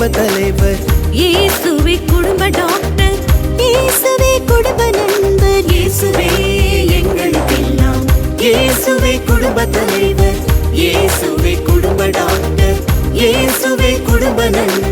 குடும்ப தலைவர். இயேசுவே குடும்ப டாக்டர். இயேசுவே குடும்ப நண்பர். இயேசுவே எங்களுக்கெல்லாம். இயேசுவே குடும்ப தலைவர். இயேசுவே குடும்ப டாக்டர். இயேசுவே குடும்ப நண்பர்.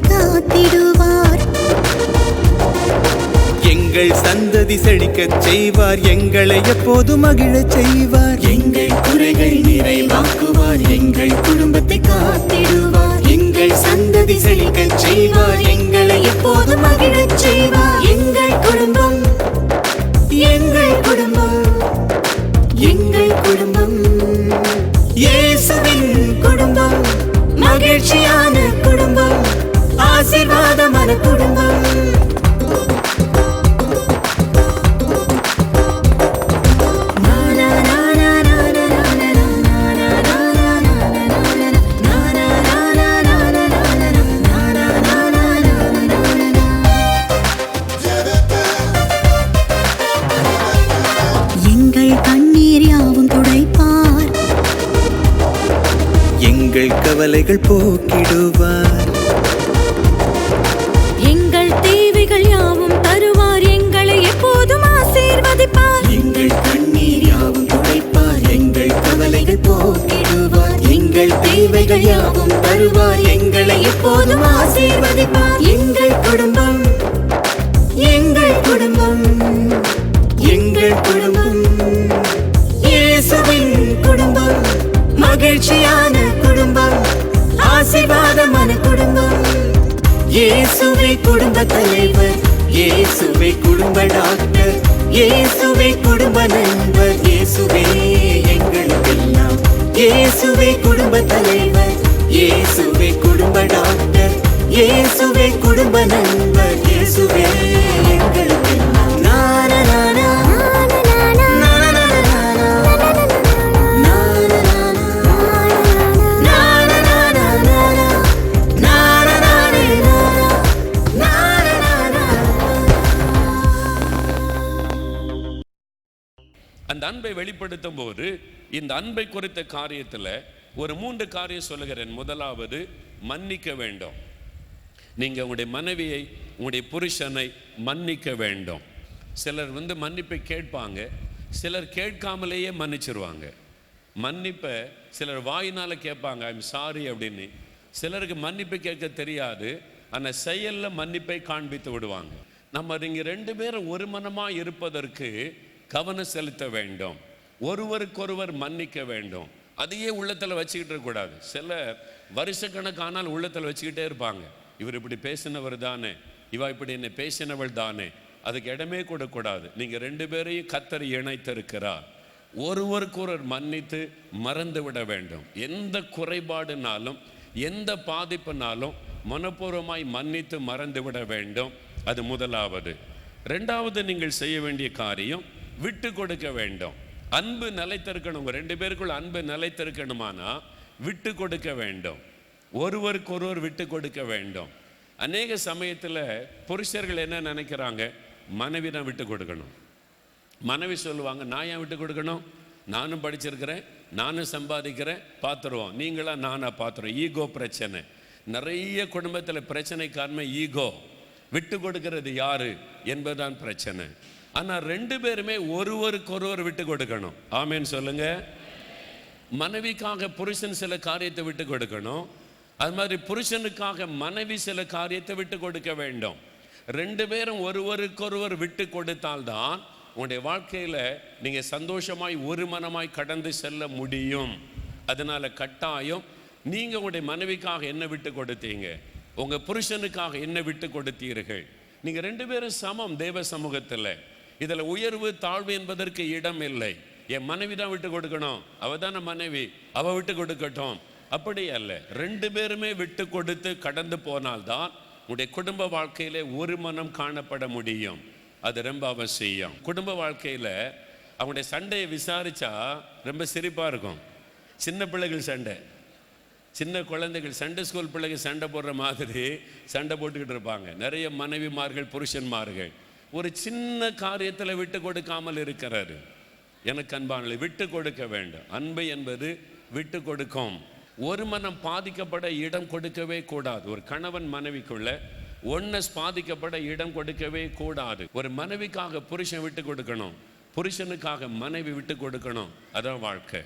காத்திடுவார். எங்கள் சந்ததி செழிக்கச் செய்வார் எங்களை எப்போதும் மகிழச் செய்வார். எங்கள் குறைகள் நிறைவாக்குவார் எங்கள் குடும்பத்தை காத்திடுவார். எங்கள் சந்ததி செழிக்கச் செய்வார் எங்களை எப்போதும் மகிழச் செய்வார். எங்கள் குடும்பம் எங்கள் குடும்பம் எங்கள் குடும்பம். இயேசுவின் குடும்பம் மகிழ்ச்சியான குடும்பம். ஆசீர்வாதமான குடும்பம் எங்கள் கவலைகள் தேவைகள் யாவும் தருவார் எங்களை எப்போதும் ஆசீர்வதிப்பார். எங்கள் குடும்பம் எங்கள் குடும்பம் எங்கள் குடும்பம். இயேசுவின் குடும்பம் மகிழ்ச்சியான குடும்பம் ஆசீர்வாதமான குடும்பம். இயேசுவை குடும்ப தலைவர் இயேசுவை குடும்ப டாக்டர் இயேசுவை குடும்ப நண்பர் இயேசுவே. இயேசுவே குடும்ப தலைவர் இயேசுவே குடும்ப டாக்டர் இயேசுவே குடும்ப நண்பர் இயேசுவே எங்களுக்கு அன்பை வெளிப்படுத்தும் போது இந்த அன்பை குறித்த காரியத்தில் ஒரு மூன்று காரியம் சொல்லுகிறேன். முதலாவது மன்னிக்க வேண்டும். நீங்கள் உங்களுடைய மனைவியை உங்களுடைய புருஷனை மன்னிக்க வேண்டும். சிலர் வந்து மன்னிப்பை கேட்பாங்க சிலர் கேட்காமலேயே மன்னிச்சிருவாங்க. மன்னிப்பை சிலர் வாயினால் கேட்பாங்க ஐம் சாரி அப்படின்னு. சிலருக்கு மன்னிப்பு கேட்க தெரியாது ஆனால் செயலில் மன்னிப்பை காண்பித்து விடுவாங்க. நம்ம இங்கே ரெண்டு பேரும் ஒரு மனமாக இருப்பதற்கு கவனம் செலுத்த வேண்டும். ஒருவருக்கொருவர் மன்னிக்க வேண்டும். அதையே உள்ளத்தில் வச்சுக்கிட்டு இருக்கக்கூடாது சில வருஷக்கணக்கானால் உள்ளத்தில் வச்சுக்கிட்டே இருப்பாங்க. இவர் இப்படி பேசினவர் தானே? இவா இப்படி என்னை பேசினவள் தானே? அதுக்கு இடமே கொடுக்கூடாது நீங்கள் ரெண்டு பேரையும் கத்தர் இணைத்திருக்கிறார். ஒருவருக்கொருவர் மன்னித்து மறந்து விட வேண்டும். எந்த குறைபாடுனாலும் எந்த பாதிப்புனாலும் மனப்பூர்வமாய் மன்னித்து மறந்து விட வேண்டும். அது முதலாவது. ரெண்டாவது நீங்கள் செய்ய வேண்டிய காரியம் விட்டு கொடுக்க வேண்டும். அன்பு நிலைத்திருக்கணும். உங்கள் ரெண்டு பேருக்குள்ள அன்பு நிலைத்திருக்கணுமானா விட்டு கொடுக்க வேண்டும். ஒருவருக்கொருவர் விட்டு கொடுக்க வேண்டும். அநேக சமயத்தில் புருஷர்கள் என்ன நினைக்கிறாங்க? மனைவி தான் விட்டு கொடுக்கணும் மனைவி சொல்லுவாங்க நான் ஏன் விட்டு கொடுக்கணும் நானும் படிச்சிருக்கிறேன் நானும் சம்பாதிக்கிறேன் பார்த்துருவோம் நீங்களா நானாக பார்த்துருவோம் ஈகோ பிரச்சனை. நிறைய குடும்பத்தில் பிரச்சனை காரணம் ஈகோ. விட்டு கொடுக்கிறது யாரு? என்பதுதான் பிரச்சனை. ஆனால் ரெண்டு பேருமே ஒருவருக்கொருவர் விட்டு கொடுக்கணும். ஆமேன்னு சொல்லுங்க. மனைவிக்காக புருஷன் சில காரியத்தை விட்டு கொடுக்கணும். அது மாதிரி புருஷனுக்காக மனைவி சில காரியத்தை விட்டு கொடுக்க வேண்டும். ரெண்டு பேரும் ஒருவருக்கொருவர் விட்டு கொடுத்தால்தான் உங்களுடைய வாழ்க்கையில் நீங்கள் சந்தோஷமாய் ஒரு மனமாய் கடந்து செல்ல முடியும். அதனால் கட்டாயம் நீங்கள் உங்களுடைய மனைவிக்காக என்ன விட்டு கொடுத்தீங்க? உங்கள் புருஷனுக்காக என்ன விட்டு கொடுத்தீர்கள்? நீங்கள் ரெண்டு பேரும் சமம் தேவ சமூகத்தில். இதில் உயர்வு தாழ்வு என்பதற்கு இடம் இல்லை. என் மனைவி தான் விட்டு கொடுக்கணும். அவ தானே மனைவி. அவ விட்டு கொடுக்கட்டும். அப்படி அல்ல. ரெண்டு பேருமே விட்டு கொடுத்து கடந்து போனால்தான் உடைய குடும்ப வாழ்க்கையிலே ஒரு மனம் காணப்பட முடியும். அது ரொம்ப அவசியம். குடும்ப வாழ்க்கையில் அவங்களுடைய சண்டையை விசாரிச்சா ரொம்ப சிரிப்பாக இருக்கும். சின்ன பிள்ளைகள் சண்டை. சின்ன குழந்தைகள் சண்டை ஸ்கூல் பிள்ளைகள் சண்டை போடுற மாதிரி சண்டை போட்டுக்கிட்டு இருப்பாங்க. நிறைய மனைவிமார்கள் புருஷன்மார்கள். ஒரு சின்ன காரியத்தில் விட்டு கொடுக்காமல் இருக்கிறாரு. எனக்கு அன்பானலை விட்டு கொடுக்க வேண்டும். அன்பு என்பது விட்டு கொடுக்கும். ஒரு மனம் பாதிக்கப்பட இடம் கொடுக்கவே கூடாது. ஒரு கணவன் மனைவிக்குள்ள ஒன்னஸ் பாதிக்கப்பட இடம் கொடுக்கவே கூடாது. ஒரு மனைவிக்காக புருஷன் விட்டு கொடுக்கணும். புருஷனுக்காக மனைவி விட்டு கொடுக்கணும். அதான் வாழ்க்கை.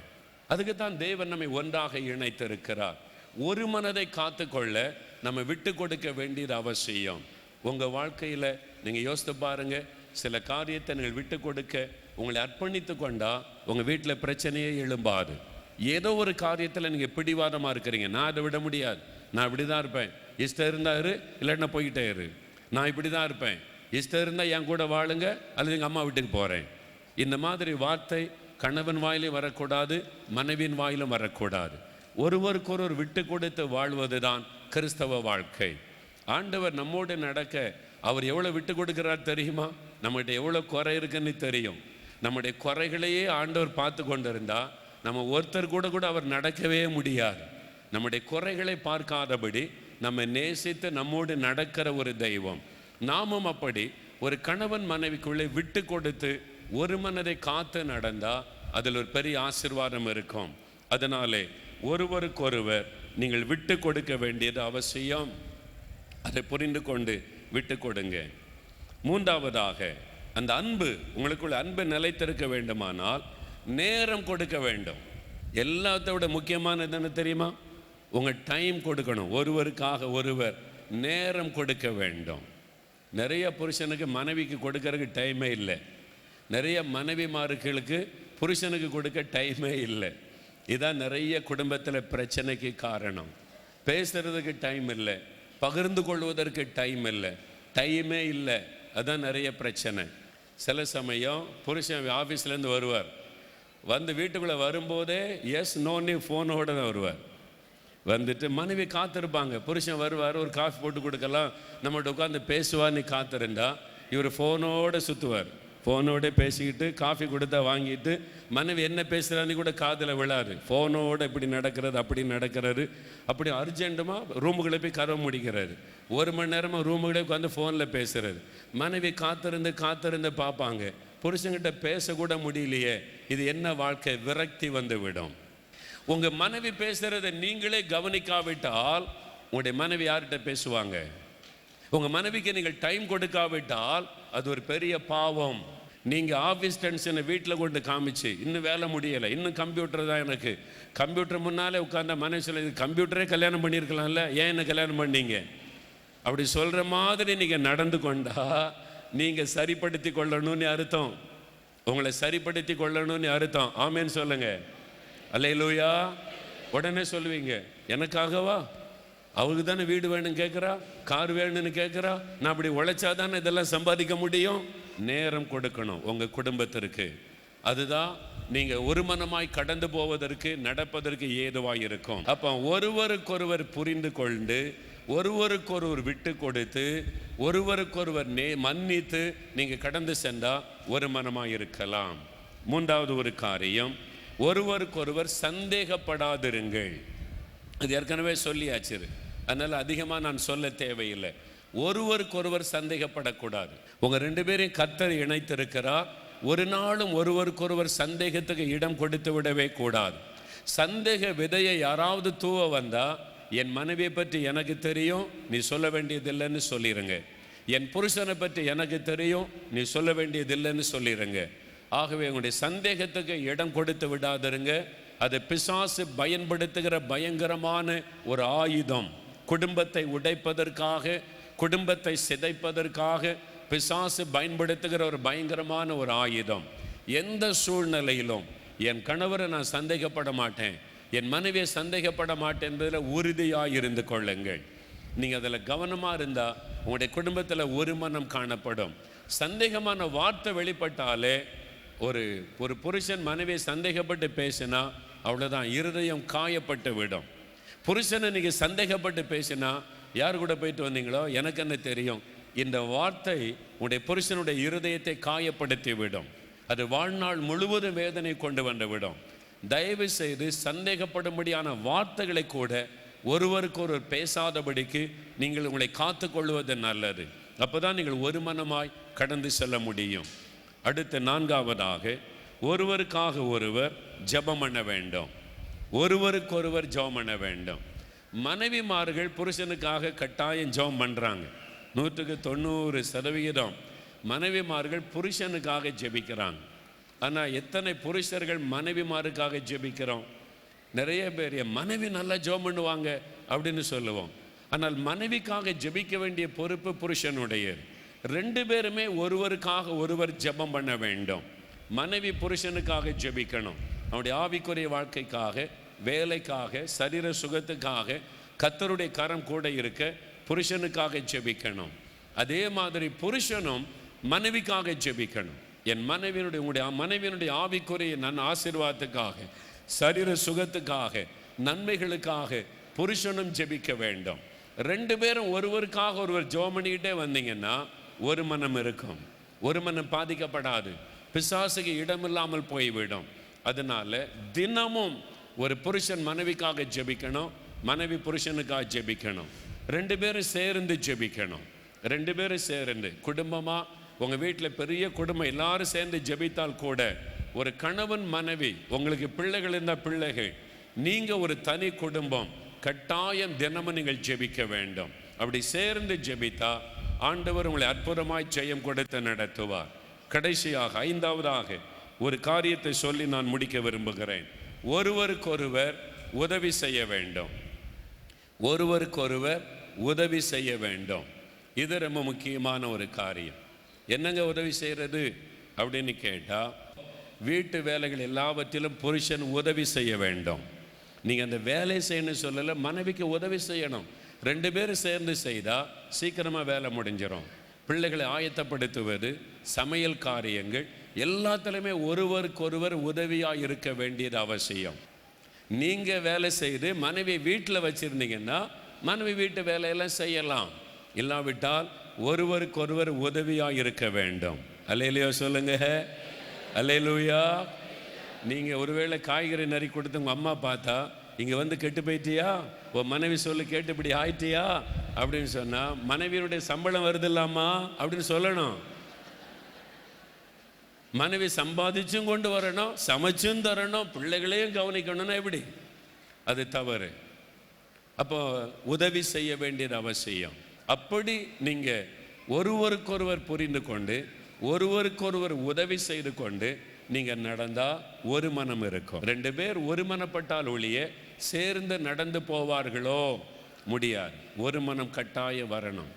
அதுக்கு தான் தேவன் நம்மை ஒன்றாக இணைத்திருக்கிறார். ஒரு மனதை காத்துக்கொள்ள நம்ம விட்டு கொடுக்க வேண்டியது அவசியம். உங்கள் வாழ்க்கையில் நீங்கள் யோசித்து பாருங்க சில காரியத்தை நீங்கள் விட்டு கொடுக்க உங்களை அர்ப்பணித்து கொண்டா உங்கள் வீட்டில் பிரச்சனையே எழும்பாது. ஏதோ ஒரு காரியத்தில் நீங்கள் பிடிவாதமாக இருக்கிறீங்க. நான் அதை விட முடியாது. நான் இப்படி தான் இருப்பேன். இஷ்டம் இருந்தா இரு இல்லைன்னா போய்கிட்டே இரு. நான் இப்படி தான் இருப்பேன். இஷ்டம் இருந்தால் என் கூட வாழுங்க அல்லது எங்கள் அம்மா வீட்டுக்கு போகிறேன் இந்த மாதிரி வார்த்தை கணவன் வாயிலும் வரக்கூடாது மனைவியின் வாயிலும் வரக்கூடாது. ஒருவருக்கொருவர் விட்டு கொடுத்து வாழ்வது தான் கிறிஸ்தவ வாழ்க்கை. ஆண்டவர் நம்மோடு நடக்க அவர் எவ்வளோ விட்டு கொடுக்கிறார் தெரியுமா? நம்மகிட்ட எவ்வளோ குறை இருக்குன்னு தெரியும். நம்முடைய குறைகளையே ஆண்டவர் பார்த்து கொண்டிருந்தா நம்ம ஒருத்தர் கூட கூட அவர் நடக்கவே முடியாது. நம்முடைய குறைகளை பார்க்காதபடி நம்ம நேசித்து நம்மோடு நடக்கிற ஒரு தெய்வம். நாமும் அப்படி ஒரு கணவன் மனைவிக்குள்ளே விட்டு கொடுத்து ஒரு மனதை காத்து நடந்தால் அதில் ஒரு பெரிய ஆசிர்வாதம் இருக்கும். அதனாலே ஒருவருக்கொருவர் நீங்கள் விட்டு கொடுக்க வேண்டியது அவசியம். அதை புரிந்து கொண்டு விட்டு கொடுங்க மூன்றாவதாக அந்த அன்பு உங்களுக்குள்ள அன்பு நிலைத்திருக்க வேண்டுமானால் நேரம் கொடுக்க வேண்டும். எல்லாத்த விட முக்கியமானது என்ன தெரியுமா? உங்கள் டைம் கொடுக்கணும். ஒருவருக்காக ஒருவர் நேரம் கொடுக்க வேண்டும். நிறைய புருஷனுக்கு மனைவிக்கு கொடுக்கறதுக்கு டைமே இல்லை. நிறைய மனைவிமார்களுக்கு புருஷனுக்கு கொடுக்க டைமே இல்லை. இதான் நிறைய குடும்பத்தில் பிரச்சனைக்கு காரணம். பேசுறதுக்கு டைம் இல்லை. பகிர்ந்து கொள்வதற்கு டைம் இல்லை. டைமே இல்லை. அதுதான் நிறைய பிரச்சனை. சில சமயம் புருஷன் ஆஃபீஸ்லேருந்து வருவார். வந்து வீட்டுக்குள்ளே வரும்போதே எஸ் நோன்னு ஃபோனோட தான் வருவார். வந்துட்டு மனைவி காத்திருப்பாங்க. புருஷன் வருவார் ஒரு காஃபி போட்டு கொடுக்கலாம். நம்மகிட்ட உட்காந்து பேசுவான்னு காத்திருந்தா இவர் ஃபோனோடு சுற்றுவார் ஃபோனோட பேசிக்கிட்டு காஃபி கொடுத்தா வாங்கிட்டு மனைவி என்ன பேசுகிறான்னு கூட காதில் விழாது. ஃபோனோட இப்படி நடக்கிறது அப்படி நடக்கிறாரு அப்படி அர்ஜென்ட்டுமாக ரூமுக்குள்ளே போய் கதவை முடிக்கிறாரு. ஒரு மணி நேரமாக ரூமுக்குள்ளே உட்காந்து ஃபோனில் பேசுகிறாரு மனைவி காத்திருந்து காத்திருந்து பார்ப்பாங்க. புருஷங்கிட்ட பேசக்கூட முடியலையே. இது என்ன வாழ்க்கை? விரக்தி வந்து விடும் உங்கள் மனைவி பேசுகிறத நீங்களே கவனிக்காவிட்டால் உங்களுடைய மனைவி யார்கிட்ட பேசுவாங்க? உங்கள் மனைவிக்கு நீங்கள் டைம் கொடுக்காவிட்டால் அது ஒரு பெரிய பாவம். நீங்கள் ஆஃபீஸ் டென்ஷனை வீட்டில் கொண்டு காமிச்சு இன்னும் வேலை முடியலை இன்னும் கம்ப்யூட்டர் தான் எனக்கு. கம்ப்யூட்டர் முன்னாலே உட்காந்த மனசில் இது கம்ப்யூட்டரே கல்யாணம் பண்ணியிருக்கலாம்ல ஏன் என்ன கல்யாணம் பண்ணீங்க? அப்படி சொல்கிற மாதிரி நீங்கள் நடந்து கொண்டா நீங்கள் சரிப்படுத்தி கொள்ளணும்னு அர்த்தம். உங்களை சரிப்படுத்தி கொள்ளணும்னு அர்த்தம். ஆமேன்னு சொல்லுங்க. அல்லையிலூயா உடனே சொல்லுவீங்க எனக்காகவா? அவருக்கு தானே வீடு வேணும்னு கேட்குறா? கார் வேணும்னு கேட்குறா? நான் அப்படி உழைச்சா தானே இதெல்லாம் சம்பாதிக்க முடியும்? நேரம் கொடுக்கணும் உங்கள் குடும்பத்திற்கு. அதுதான் நீங்கள் ஒரு மனமாய் கடந்து போவதற்கு நடப்பதற்கு ஏதுவாக இருக்கும். அப்போ ஒருவருக்கொருவர் புரிந்து கொண்டு ஒருவருக்கொருவர் விட்டு கொடுத்து ஒருவருக்கொருவர் நே மன்னித்து நீங்கள் கடந்து சென்றால் ஒரு இருக்கலாம். மூன்றாவது ஒரு காரியம் ஒருவருக்கொருவர் சந்தேகப்படாதிருங்கள். இது ஏற்கனவே சொல்லியாச்சு அதனால் அதிகமாக நான் சொல்ல தேவையில்லை. ஒருவருக்கொருவர் சந்தேகப்படக்கூடாது. உங்கள் ரெண்டு பேரையும் கத்தர் இணைத்திருக்கிறார் ஒரு நாளும் ஒருவருக்கொருவர் சந்தேகத்துக்கு இடம் கொடுத்து விடவே கூடாது. சந்தேக விதையை யாராவது தூவ வந்தால் என் மனைவியை பற்றி எனக்கு தெரியும் நீ சொல்ல வேண்டியதில்லைன்னு சொல்லிடுங்க என் புருஷனை பற்றி எனக்கு தெரியும் நீ சொல்ல வேண்டியதில்லைன்னு சொல்லிடுங்க ஆகவே உங்களுடைய சந்தேகத்துக்கு இடம் கொடுத்து விடாதிருங்க. அது பிசாசு பயன்படுத்துகிற பயங்கரமான ஒரு ஆயுதம். குடும்பத்தை உடைப்பதற்காக குடும்பத்தை சிதைப்பதற்காக பிசாசு பயன்படுத்துகிற ஒரு பயங்கரமான ஒரு ஆயுதம். எந்த சூழ்நிலையிலும் என் கணவரை நான் சந்தேகப்பட மாட்டேன். என் மனைவியை சந்தேகப்பட மாட்டேன் என்பதில் உறுதியாக இருந்து கொள்ளுங்கள். நீங்கள் அதில் கவனமாக இருந்தால் உங்களுடைய குடும்பத்தில் ஒரு மனம் காணப்படும். சந்தேகமான வார்த்தை வெளிப்பட்டாலே ஒரு ஒரு புருஷன் மனைவியை சந்தேகப்பட்டு பேசினா அவ்வளோதான் இருதயம் காயப்பட்டு விடும். புருஷனை நீங்கள் சந்தேகப்பட்டு பேசினா யார் கூட போயிட்டு வந்தீங்களோ? எனக்கு என்ன தெரியும்? இந்த வார்த்தை உடைய புருஷனுடைய இருதயத்தை காயப்படுத்தி விடும். அது வாழ்நாள் முழுவதும் வேதனை கொண்டு வந்து விடும். தயவு செய்து சந்தேகப்படும்படியான வார்த்தைகளை கூட ஒருவருக்கொருவர் பேசாதபடிக்கு நீங்கள் உங்களை காத்துக்கொள்வது நல்லது. அப்பதான் நீங்கள் ஒரு மனமாய் கடந்து செல்ல முடியும். அடுத்து நான்காவதாக ஒருவருக்காக ஒருவர் ஜெபம் பண்ண வேண்டும். ஒருவருக்கொருவர் ஜெபம் பண்ண வேண்டும். மனைவிமார்கள் புருஷனுக்காக கட்டாயம் ஜெபம் பண்ணுறாங்க நூற்றுக்கு தொண்ணூறு சதவிகிதம் மனைவிமார்கள் புருஷனுக்காக ஜெபிக்கிறாங்க. ஆனால் எத்தனை புருஷர்கள் மனைவிமாருக்காக ஜெபிக்கிறோம்? நிறைய பேர் என் மனைவி நல்லா ஜெபம் பண்ணுவாங்க அப்படின்னு சொல்லுவோம். ஆனால் மனைவிக்காக ஜெபிக்க வேண்டிய பொறுப்பு புருஷனுடைய ரெண்டு பேருமே ஒருவருக்காக ஒருவர் ஜெபம் பண்ண வேண்டும். மனைவி புருஷனுக்காக ஜெபிக்கணும். அவனுடைய ஆவிக்குரிய வாழ்க்கைக்காக வேலைக்காக சரீர சுகத்துக்காக கத்தருடைய கரம் கூட இருக்க புருஷனுக்காக ஜெபிக்கணும். அதே மாதிரி புருஷனும் மனைவிக்காக ஜெபிக்கணும். என் மனைவியினுடைய உங்களுடைய மனைவியினுடைய ஆவிக்குரிய நன் ஆசீர்வாதத்துக்காக சரீர சுகத்துக்காக நன்மைகளுக்காக புருஷனும் ஜெபிக்க வேண்டும். ரெண்டு பேரும் ஒருவருக்காக ஒருவர் ஜெபம் வந்தீங்கன்னா ஒரு மனம் இருக்கும். ஒரு மனம் பாதிக்கப்படாது. பிசாசுக்கு இடமில்லாமல் போய்விடும். அதனால தினமும் ஒரு புருஷன் மனைவிக்காக ஜெபிக்கணும் மனைவி புருஷனுக்காக ஜெபிக்கணும். ரெண்டு பேரும் சேர்ந்து ஜெபிக்கணும். ரெண்டு பேரும் சேர்ந்து குடும்பமாக உங்கள் வீட்டில் பெரிய குடும்பம் எல்லாரும் சேர்ந்து ஜெபித்தால் கூட ஒரு கணவன் மனைவி உங்களுக்கு பிள்ளைகள் இருந்தால் பிள்ளைகள் நீங்கள் ஒரு தனி குடும்பம் கட்டாயம் தினமும் நீங்கள் ஜெபிக்க வேண்டும். அப்படி சேர்ந்து ஜெபித்தா ஆண்டவர் உங்களை அற்புதமாய் ஜெயம் கொடுத்து நடத்துவார். கடைசியாக ஐந்தாவதாக ஒரு காரியத்தை சொல்லி நான் முடிக்க விரும்புகிறேன். ஒருவருக்கொருவர் உதவி செய்ய வேண்டும். ஒருவருக்கொருவர் உதவி செய்ய வேண்டும். இது ரொம்ப முக்கியமான ஒரு காரியம். என்னங்க உதவி செய்கிறது அப்படின்னு கேட்டால் வீட்டு வேலைகள் எல்லாவற்றிலும் புருஷன் உதவி செய்ய வேண்டும். நீங்கள் அந்த வேலை செய்யணும்னு சொல்லலை மனைவிக்கு உதவி செய்யணும். ரெண்டு பேரும் சேர்ந்து செய்தால் சீக்கிரமாக வேலை முடிஞ்சிடும் பிள்ளைகளை ஆயத்தப்படுத்துவது சமையல் காரியங்கள் எல்லாத்துலேயுமே ஒருவருக்கொருவர் உதவியாக இருக்க வேண்டியது அவசியம். நீங்கள் வேலை செய்து மனைவி வீட்டில் வச்சுருந்தீங்கன்னா மனைவி வீட்டு வேலையெல்லாம் செய்யலாம். இல்லாவிட்டால் ஒருவருக்கொருவர் உதவியாக இருக்க வேண்டும். அல்லையிலையோ சொல்லுங்க. அல்லையிலூயா நீங்கள் ஒருவேளை காய்கறி நறி கொடுத்து உங்கள் அம்மா பார்த்தா இங்கே வந்து கெட்டு போயிட்டியா? உன் மனைவி சொல்லு கேட்டு இப்படி ஆயிட்டியா? அப்படின்னு சொன்னால் மனைவியினுடைய சம்பளம் வருதில்லாமா அப்படின்னு சொல்லணும். மனைவி சம்பாதிச்சும் கொண்டு வரணும் சமைச்சும் தரணும் பிள்ளைகளையும் கவனிக்கணும்னா எப்படி? அது தவறு. அப்போ உதவி செய்ய வேண்டியது அவசியம். அப்படி நீங்கள் ஒருவருக்கொருவர் புரிந்து கொண்டு ஒருவருக்கொருவர் உதவி செய்து கொண்டு நீங்கள் நடந்தால் ஒரு மனம் இருக்கும். ரெண்டு பேர் ஒரு மனப்பட்டால் ஒழிய சேர்ந்து நடந்து போவார்களோ? முடியாது. ஒரு மனம் கட்டாயம் வரணும்.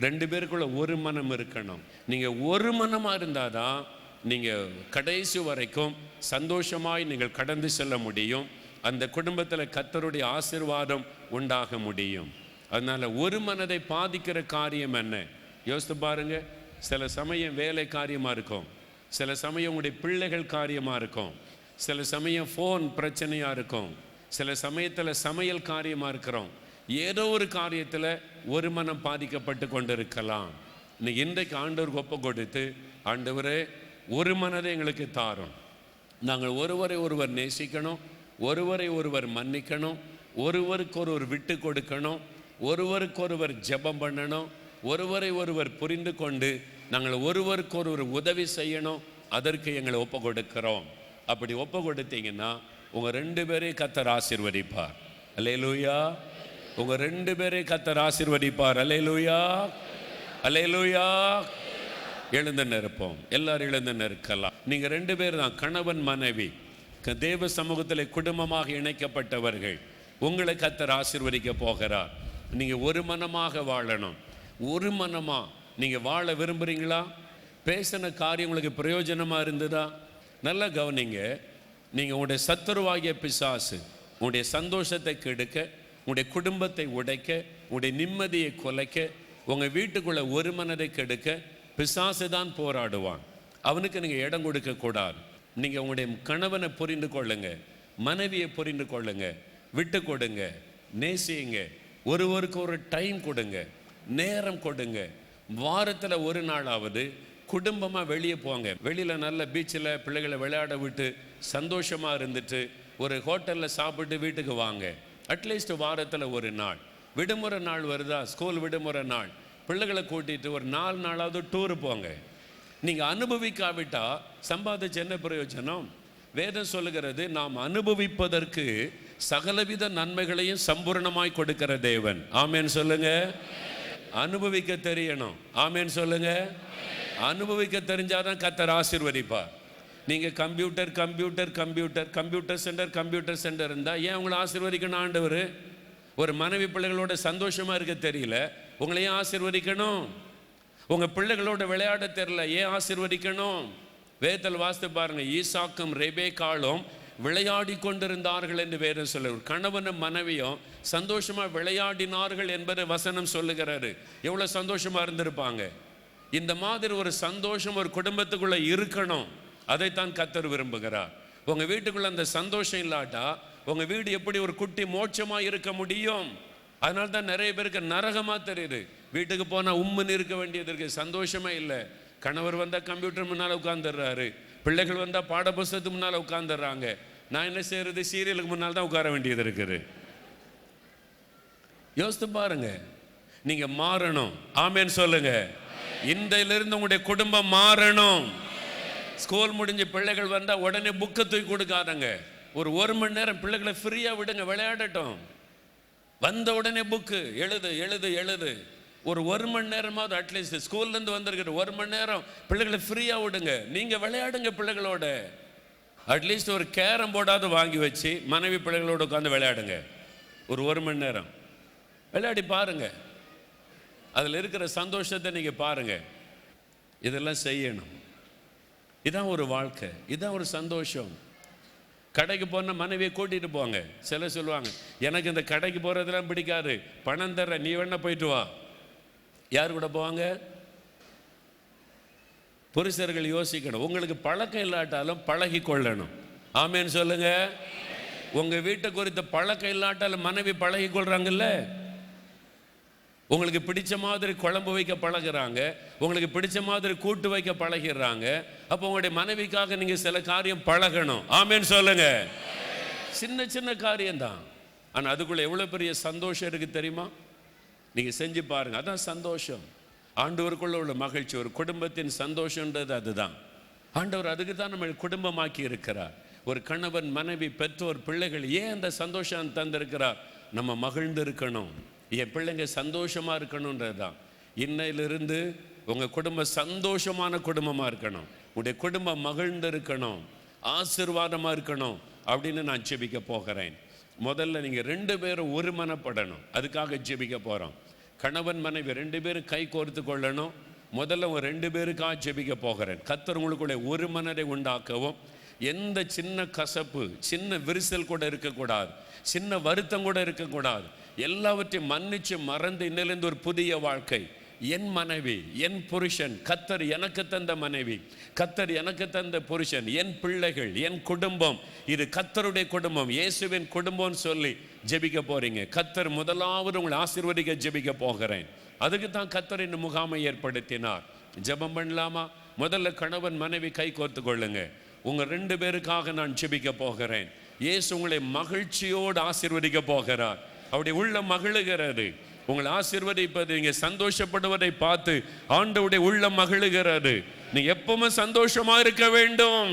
ரெண்டு பேருக்குள்ள ஒரு மனம் இருக்கணும். நீங்கள் ஒரு மனமா இருந்தாதான் நீங்கள் கடைசி வரைக்கும் சந்தோஷமாய் நீங்கள் கடந்து செல்ல முடியும். அந்த குடும்பத்தில் கத்தருடைய ஆசீர்வாதம் உண்டாக முடியும். அதனால் ஒரு மனதை பாதிக்கிற காரியம் என்ன? யோசித்து பாருங்க. சில சமயம் வேலை காரியமாக இருக்கும். சில சமயம் உங்களுடைய பிள்ளைகள் காரியமாக இருக்கும். சில சமயம் ஃபோன் பிரச்சனையாக இருக்கும். சில சமயத்தில் சமையல் காரியமாக இருக்கிறோம். ஏதோ ஒரு காரியத்தில் ஒரு மனம் பாதிக்கப்பட்டு கொண்டு இருக்கலாம் இன்னைக்கு இன்றைக்கு ஆண்டவர் ஒப்பு கொடுத்து ஆண்டவரே ஒரு மனதை எங்களுக்கு தாரும். நாங்கள் ஒருவரை ஒருவர் நேசிக்கணும் ஒருவரை ஒருவர் மன்னிக்கணும் ஒருவருக்கொருவர் விட்டு கொடுக்கணும் ஒருவருக்கொருவர் ஜெபம் பண்ணணும் ஒருவரை ஒருவர் புரிந்து கொண்டு நாங்கள் ஒருவருக்கொருவர் உதவி செய்யணும் அதற்கு எங்களை ஒப்பு கொடுக்கிறோம். அப்படி ஒப்பு கொடுத்தீங்கன்னா உங்கள் ரெண்டு பேரையும் கத்தர் ஆசீர்வதிப்பார். லூயா உங்கள் ரெண்டு பேரையும் கத்தர் லூயா அல்லேலூயா. லூயா எழுந்து நிற்போம் எல்லாரும் எழுந்து நிற்கலாம் நீங்கள் ரெண்டு பேர் தான் கணவன் மனைவி. க- தேவ சமூகத்தில் குடும்பமாக இணைக்கப்பட்டவர்கள். உங்களை கத்தர் ஆசிர்வதிக்க போகிறார். நீங்கள் ஒரு மனமாக வாழணும். ஒரு மனமாக நீங்கள் வாழ விரும்புகிறீங்களா பேசின காரியம் உங்களுக்கு பிரயோஜனமாக இருந்ததா? நல்லா கவனிங்க. நீங்கள் உங்களுடைய சத்துருவாகிய பிசாசு உங்களுடைய சந்தோஷத்தை கெடுக்க உங்களுடைய குடும்பத்தை உடைக்க உங்களுடைய நிம்மதியை குலைக்க உங்கள் வீட்டுக்குள்ளே ஒரு மனதை கெடுக்க பிசாசு தான் போராடுவான். அவனுக்கு நீங்கள் இடம் கொடுக்கக்கூடாது நீங்கள் உங்களுடைய கணவனை புரிந்து கொள்ளுங்க. மனைவியை புரிந்து கொள்ளுங்க. விட்டு கொடுங்க. நேசியுங்க ஒருவருக்கு ஒரு டைம் கொடுங்க. நேரம் கொடுங்க. வாரத்தில் ஒரு நாளாவது குடும்பமாக வெளியே போங்க. வெளியில் நல்ல பீச்சில் பிள்ளைகளை விளையாட விட்டு சந்தோஷமாக இருந்துட்டு ஒரு ஹோட்டலில் சாப்பிட்டு வீட்டுக்கு வாங்க. அட்லீஸ்ட் வாரத்தில் ஒரு நாள். விடுமுறை நாள் வருதா? ஸ்கூல் விடுமுறை நாள். பிள்ளைகளை கூட்டிகிட்டு ஒரு நாலு நாளாவது டூர் போங்க. நீங்கள் அனுபவிக்காவிட்டால் சம்பாதிச்சு என்ன பிரயோஜனம்? வேதம் சொல்லுகிறது நாம் அனுபவிப்பதற்கு சகலவித நன்மைகளையும் சம்பூர்ணமாய் கொடுக்கிற தேவன். ஆமேன் சொல்லுங்க. அனுபவிக்க தெரியணும். ஆமேன் சொல்லுங்க. அனுபவிக்க தெரிஞ்சாதான் கத்தர் ஆசிர்வதிப்பா நீங்கள் computer computer computer computer centre computer centre இருந்தால் ஏன் உங்களை ஆசிர்வதிக்கணும் ஆண்டவர்? ஒரு மனைவி பிள்ளைகளோட சந்தோஷமாக இருக்க தெரியல. உங்களையும் ஆசீர்வதிக்கணும். உங்கள் பிள்ளைகளோட விளையாட தெரில ஏன் ஆசீர்வதிக்கணும்? வேத்தல் வாசித்து பாருங்க ஈசாக்கும் ரெபேக்காலும் விளையாடி கொண்டிருந்தார்கள் என்று வேறு சொல்ல கணவனும் மனைவியும் சந்தோஷமாக விளையாடினார்கள் என்பதை வசனம் சொல்லுகிறாரு. எவ்வளோ சந்தோஷமாக இருந்திருப்பாங்க. இந்த மாதிரி ஒரு சந்தோஷம் ஒரு குடும்பத்துக்குள்ளே இருக்கணும். அதைத்தான் கத்தர் விரும்புகிறார். உங்கள் வீட்டுக்குள்ளே அந்த சந்தோஷம் இல்லாட்டா உங்கள் வீடு எப்படி ஒரு குட்டி மோட்சமாக இருக்க முடியும்? அதனால தான் நிறைய பேருக்கு நரகமாக தெரியுது. வீட்டுக்கு போனால் உம்முன்னு இருக்க வேண்டியது இருக்கு. சந்தோஷமே இல்லை. கணவர் வந்தால் கம்ப்யூட்டர் முன்னால் உட்காந்துடுறாரு பிள்ளைகள் வந்தால் பாட புஸ்தகத்துக்கு முன்னால் உட்காந்துடுறாங்க நான் என்ன செய்யறது சீரியலுக்கு முன்னால் தான் உட்கார வேண்டியது இருக்குது. யோசித்து பாருங்க. நீங்கள் மாறணும். ஆமேன்னு சொல்லுங்க. இன்றையிலிருந்து உங்களுடைய குடும்பம் மாறணும். ஸ்கூல் முடிஞ்சு பிள்ளைகள் வந்தால் உடனே புக்கை தூக்கி கொடுக்காதங்க. ஒரு ஒரு மணி நேரம் பிள்ளைகளை ஃப்ரீயாக விடுங்க. விளையாடட்டும். வந்த உடனே புக்கு எழுது எழுது எழுது. ஒரு ஒரு மணி நேரமாவது அட்லீஸ்ட் ஸ்கூல்லேருந்து வந்திருக்கிற ஒரு மணி நேரம் பிள்ளைகளை ஃப்ரீயாக விடுங்க. நீங்கள் விளையாடுங்க பிள்ளைகளோட. அட்லீஸ்ட் ஒரு கேரம் போர்டாவது வாங்கி வச்சு மனைவி பிள்ளைகளோட உட்காந்து விளையாடுங்க. ஒரு ஒரு மணி நேரம். விளையாடி பாருங்கள் அதில் இருக்கிற சந்தோஷத்தை நீங்கள் பாருங்கள் இதெல்லாம் செய்யணும். இதான் ஒரு வாழ்க்கை. இதான் ஒரு சந்தோஷம். கடைக்கு போன மனைவியை கூட்டிகிட்டு போங்க. சில சொல்லுவாங்க எனக்கு இந்த கடைக்கு போகிறதுலாம் பிடிக்காது. பணம் தர்ற நீ வேணா போயிட்டு வா. யார் கூட போவாங்க? புருஷர்கள் யோசிக்கணும். உங்களுக்கு பழக்கம் இல்லாட்டாலும் பழகி கொள்ளணும். ஆமேன்னு சொல்லுங்க. உங்கள் வீட்டை குறித்த பழக்கம் இல்லாட்டாலும் மனைவி பழகி கொள்கிறாங்கல்ல உங்களுக்கு பிடிச்ச மாதிரி குழம்பு வைக்க பழகுறாங்க உங்களுக்கு பிடிச்ச மாதிரி கூட்டு வைக்க பழகிறாங்க அப்போ உங்களுடைய மனைவிக்காக நீங்கள் சில காரியம் பழகணும். ஆமேன்னு சொல்லுங்க. சின்ன சின்ன காரியம்தான். ஆனால் அதுக்குள்ளே எவ்வளோ பெரிய சந்தோஷம் இருக்கு தெரியுமா? நீங்கள் செஞ்சு பாருங்கள் அதான் சந்தோஷம். ஆண்டவருக்குள்ள உள்ள மகிழ்ச்சி ஒரு குடும்பத்தின் சந்தோஷன்றது அதுதான். ஆண்டவர் அதுக்கு தான் நம்ம குடும்பமாக்கி இருக்கிறார். ஒரு கணவன் மனைவி பெற்றோர் பிள்ளைகள் ஏன் அந்த சந்தோஷம் தந்திருக்கிறார்? நம்ம மகிழ்ந்து இருக்கணும் என் பிள்ளைங்க சந்தோஷமாக இருக்கணுன்றது தான் இன்னையிலிருந்து உங்கள் குடும்பம் சந்தோஷமான குடும்பமாக இருக்கணும். உடைய குடும்பம் மகிழ்ந்து இருக்கணும். ஆசிர்வாதமாக இருக்கணும் அப்படின்னு நான் ஜெபிக்க போகிறேன். முதல்ல நீங்கள் ரெண்டு பேரும் ஒருமனப்படணும். அதுக்காக ஜெபிக்க போகிறோம் கணவன் மனைவி ரெண்டு பேரும் கை கோர்த்து கொள்ளணும். முதல்ல ஒரு ரெண்டு பேருக்காக ஜெபிக்க போகிறேன். கத்தர் உங்களுக்குள்ள ஒரு மனதை உண்டாக்கவும். எந்த சின்ன கசப்பு சின்ன விரிசல் கூட இருக்கக்கூடாது. சின்ன வருத்தம் கூட இருக்கக்கூடாது. எல்லாவற்றையும் மன்னிச்சு மறந்து இன்னிலிருந்து ஒரு புதிய வாழ்க்கை. என் மனைவி என் புருஷன் கத்தர் எனக்கு தந்த மனைவி கத்தர் எனக்கு தந்த புருஷன் என் பிள்ளைகள் என் குடும்பம். இது கத்தருடைய குடும்பம். இயேசுவின் குடும்பம்னு சொல்லி ஜெபிக்க போறீங்க. கத்தர் முதலாவது உங்களை ஆசீர்வதிக்க ஜெபிக்க போகிறேன். அதுக்கு தான் கத்தர் இந்த முகாமை ஏற்படுத்தினார். ஜெபம் பண்ணலாமா? முதல்ல கணவன் மனைவி கை கோர்த்து கொள்ளுங்க. உங்க ரெண்டு பேருக்காக நான் ஜெபிக்க போகிறேன். இயேசு உங்களை மகிழ்ச்சியோடு ஆசீர்வதிக்க போகிறார். அவருடைய உள்ள மகிழுகிறது. உங்களை ஆசீர்வதிப்பது நீங்கள் சந்தோஷப்படுவதை பார்த்து ஆண்டவுடைய உள்ள மகிழுகிறது. நீ எப்பவுமே சந்தோஷமா இருக்க வேண்டும்.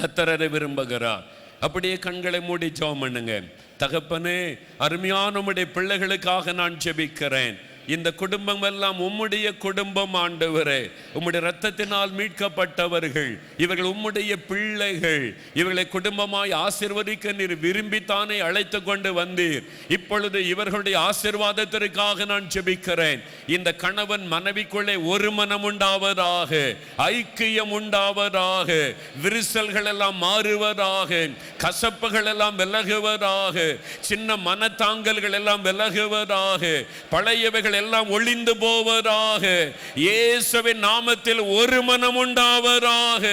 கத்தரரை விரும்புகிறார். அப்படியே கண்களை மூடி ஜோம் பண்ணுங்க. தகப்பனே அருமையான உம்முடைய பிள்ளைகளுக்காக நான் ஜெபிக்கிறேன். இந்த குடும்பம் எல்லாம் உம்முடைய குடும்பம் ஆண்டவரே. உம்முடைய ரத்தத்தினால் மீட்கப்பட்டவர்கள். இவர்கள் உம்முடைய பிள்ளைகள். இவர்களை குடும்பமாய் ஆசிர்வதிக்க நீர் விரும்பித்தானே அழைத்து கொண்டு வந்தீர். இப்பொழுது இவர்களுடைய ஆசிர்வாதத்திற்காக நான் ஜெபிக்கிறேன். இந்த கணவன் மனைவிக்குள்ளே ஒரு மனம் உண்டாவதாக ஐக்கியம் உண்டாவதாக விரிசல்கள் எல்லாம் மாறுவதாக கசப்புகள் எல்லாம் விலகுவதாக சின்ன மனத்தாங்கல்கள் எல்லாம் விலகுவதாக பழையவைகள் எல்லாம் ஒளிந்து போவதாக. இயேசுவின் நாமத்தில் ஒரு மனம் உண்டாவதாக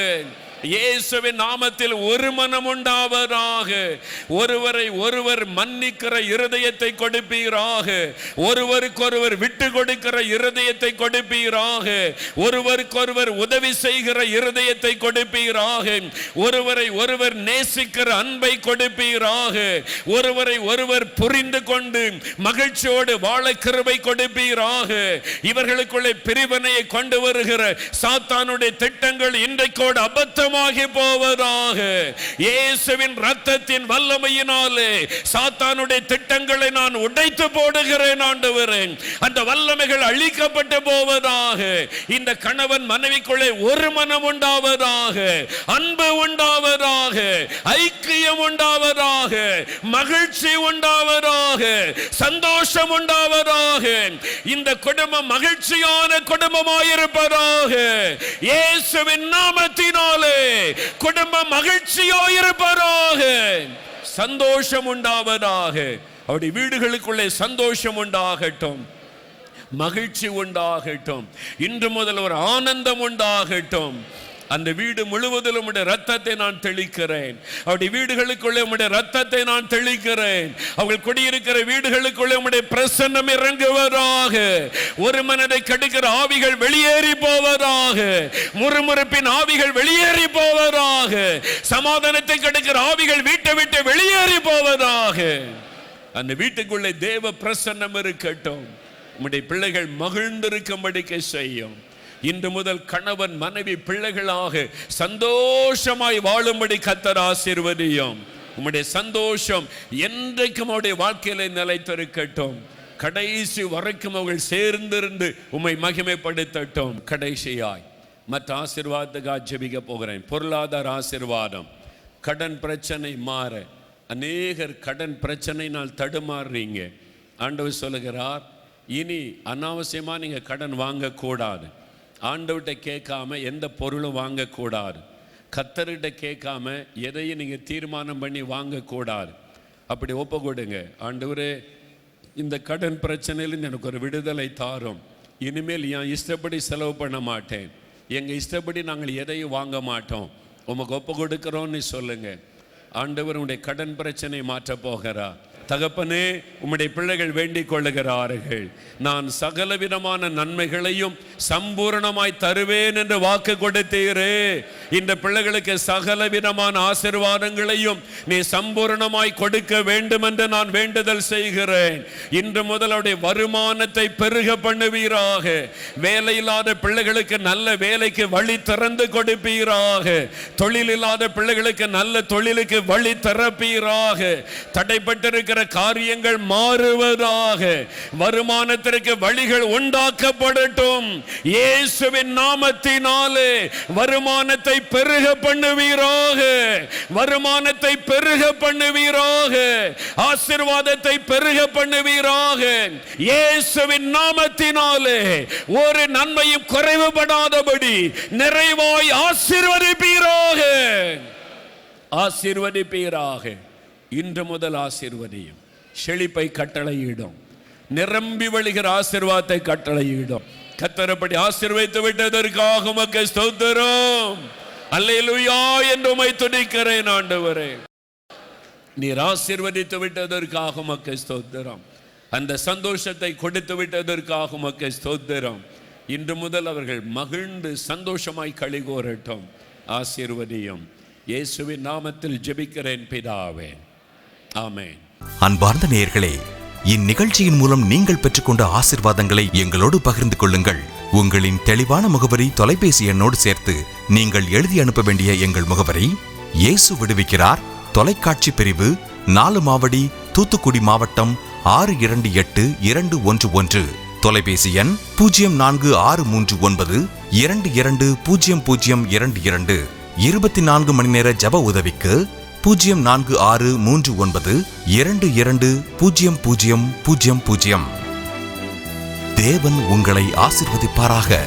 இயேசுவின் நாமத்தில் ஒரு மனம் உண்டாவதாக ஒருவரை ஒருவர் மன்னிக்கிற இருதயத்தை கொடுப்பீராக. ஒருவருக்கொருவர் விட்டு கொடுக்கிற இருதயத்தை கொடுப்பீராக. ஒருவருக்கொருவர் உதவி செய்கிற இருதயத்தை கொடுப்பீராக. ஒருவரை ஒருவர் நேசிக்கிற அன்பை கொடுப்பீராக. ஒருவரை ஒருவர் புரிந்து கொண்டு மகிழ்ச்சியோடு வாழ கிருபை கொடுப்பீராக. இவர்களுக்குள்ளே பிரிவினையை கொண்டு வருகிற சாத்தானுடைய திட்டங்கள் இன்றைக்கோடு அபத்த அபத்தமாகி போவதாக. இயேசுவின் ரத்தத்தின் வல்லமையினாலே சாத்தானுடைய திட்டங்களை நான் உடைத்து போடுகிறேன் ஆண்டவரே. அந்த வல்லமைகள் அழிக்கப்பட்டு போவதாக. இந்த கணவன் மனைவிக்குள்ளே ஒரு மனம் உண்டாவதாக. அன்பு உண்டாவதாக. ஐக்கியம் உண்டாவதாக. மகிழ்ச்சி உண்டாவதாக. சந்தோஷம் உண்டாவதாக. இந்த குடும்பம் மகிழ்ச்சியான குடும்பமாயிருப்பதாக. இயேசுவின் நாமத்தினாலே குடும்பம் மகிழ்ச்சியாயிருப்பதாக சந்தோஷம் உண்டாவதாக அவருடைய வீடுகளுக்குள்ளே சந்தோஷம் உண்டாகட்டும் மகிழ்ச்சி உண்டாகட்டும். இன்று முதல் ஒரு ஆனந்தம் உண்டாகட்டும். அந்த வீடு முழுவதிலும் உடைய ரத்தத்தை நான் தெளிக்கிறேன். அவருடைய வீடுகளுக்குள்ளே உடைய ரத்தத்தை நான் தெளிக்கிறேன். அவர்கள் குடியிருக்கிற வீடுகளுக்குள்ளே உடைய பிரசன்னம் இறங்குவதாக ஒரு மனதை கெடுக்கிற ஆவிகள் வெளியேறி போவதாக முறுமுறுப்பின் ஆவிகள் வெளியேறி போவதாக சமாதானத்தை கெடுக்கிற ஆவிகள் வீட்டை விட்டு வெளியேறி போவதாக. அந்த வீட்டுக்குள்ளே தேவ பிரசன்னம் இருக்கட்டும். உம்முடைய பிள்ளைகள் மகிழ்ந்திருக்கும்படிக்க செய்யும். இன்று முதல் கணவன் மனைவி பிள்ளைகளாக சந்தோஷமாய் வாழும்படி கத்தர் ஆசீர்வதியும். உம்முடைய சந்தோஷம் என்றைக்கும் அவருடைய வாழ்க்கையில நிலைத்திருக்கட்டும். கடைசி வரைக்கும் அவர்கள் சேர்ந்திருந்து உம்மை மகிமைப்படுத்தட்டும். கடைசியாய் மற்ற ஆசிர்வாதத்துக்காக ஜெபிக்க போகிறேன். பொருளாதார ஆசீர்வாதம். கடன் பிரச்சனை மாற. அநேகர் கடன் பிரச்சனைனால் தடுமாறுறீங்க. ஆண்டவர் சொல்லுகிறார் இனி அனாவசியமாக நீங்கள் கடன் வாங்கக்கூடாது. ஆண்டவர்கிட்ட கேட்காம எந்த பொருளும் வாங்கக்கூடாது. கத்தர்கிட்ட கேட்காம எதையும் நீங்கள் தீர்மானம் பண்ணி வாங்கக்கூடாது. அப்படி ஒப்பு கொடுங்க. ஆண்டவரே இந்த கடன் பிரச்சனையிலேருந்து எனக்கு ஒரு விடுதலை தாரும். இனிமேல் என் இஷ்டப்படி செலவு பண்ண மாட்டேன். எங்கள் இஷ்டப்படி நாங்கள் எதையும் வாங்க மாட்டோம். உமக்கு ஒப்பு கொடுக்குறோன்னு சொல்லுங்கள் ஆண்டவர் உடைய கடன் பிரச்சனை மாற்றப் போகிறா தகப்பனே உம்முடைய பிள்ளைகள் வேண்டிக் கொள்ளுகிறார்கள். நான் சகலவிதமான நன்மைகளையும் சம்பூரணமாய் தருவேன் என்று வாக்கு கொடுத்தீரே. இந்த பிள்ளைகளுக்கு சகலவிதமான ஆசீர்வாதங்களையும் நீ சம்பூரணமாய் கொடுக்க வேண்டும் என்று நான் வேண்டுதல் செய்கிறேன். இன்று முதல் அவருடைய வருமானத்தை பெருக பண்ணுவீராக. வேலையில்லாத பிள்ளைகளுக்கு நல்ல வேலைக்கு வழி திறந்து கொடுப்பீராக. தொழில் இல்லாத பிள்ளைகளுக்கு நல்ல தொழிலுக்கு வழி திறப்பீராக. தடைப்பட்டிருக்கிற காரியங்கள் மாறுவதாக வருமானத்திற்கு வழிகள் உண்டாக்கப்படட்டும். இயேசுவின் நாமத்தினாலே வருமானத்தை பெருக பண்ணுவீராக வருமானத்தை பெருக பண்ணுவீராக ஆசீர்வாதத்தை பெருக பண்ணுவீராக. இயேசுவின் நாமத்தினாலே ஒரு நன்மையும் குறைவுபடாதபடி நிறைவாய் ஆசிர்வதிப்பீராக. ஆசீர்வதிப்பீராக. இன்று முதல் ஆசிர்வதியும். செழிப்பை கட்டளையிடும். நிரம்பி வழிகிற ஆசிர்வாதத்தை கட்டளையிடும். கத்தரப்படி ஆசிர்வைத்து விட்டதற்காக உமக்கு ஸ்தோத்திரம். அல்லையிலுயா என்று உமை துணிக்கிறேன் ஆண்டவரே. நீர் ஆசீர்வதித்து விட்டதற்காக உமக்கு ஸ்தோத்திரம். அந்த சந்தோஷத்தை கொடுத்து விட்டதற்காக உமக்கு ஸ்தோத்திரம். இன்று முதல் அவர்கள் மகிழ்ந்து சந்தோஷமாய் கழிகோரட்டும் ஆசீர்வதியும். இயேசுவின் நாமத்தில் ஜெபிக்கிறேன் பிதாவே. அன்பார்ந்த நேயர்களே இந்நிகழ்ச்சியின் மூலம் நீங்கள் பெற்றுக்கொண்ட ஆசிர்வாதங்களை எங்களோடு பகிர்ந்து கொள்ளுங்கள். உங்களின் தெளிவான முகவரி தொலைபேசி எண்ணோடு சேர்த்து நீங்கள் எழுதி அனுப்ப வேண்டிய எங்கள் முகவரி இயேசு விடுவிக்கிறார் தொலைக்காட்சி பிரிவு நாலு மாவடி தூத்துக்குடி மாவட்டம் ஆறு இரண்டு எட்டு இரண்டு ஒன்று ஒன்று. தொலைபேசி எண் பூஜ்ஜியம் நான்கு ஆறு மூன்று ஒன்பது இரண்டு இரண்டு பூஜ்ஜியம் பூஜ்ஜியம் இரண்டு இரண்டு. இருபத்தி நான்கு மணி நேர ஜப உதவிக்கு பூஜ்ஜியம் நான்கு ஆறு மூன்று ஒன்பது இரண்டு இரண்டு பூஜ்ஜியம் பூஜ்ஜியம் பூஜ்ஜியம் பூஜ்ஜியம் தேவன் உங்களை ஆசிர்வதிப்பாராக.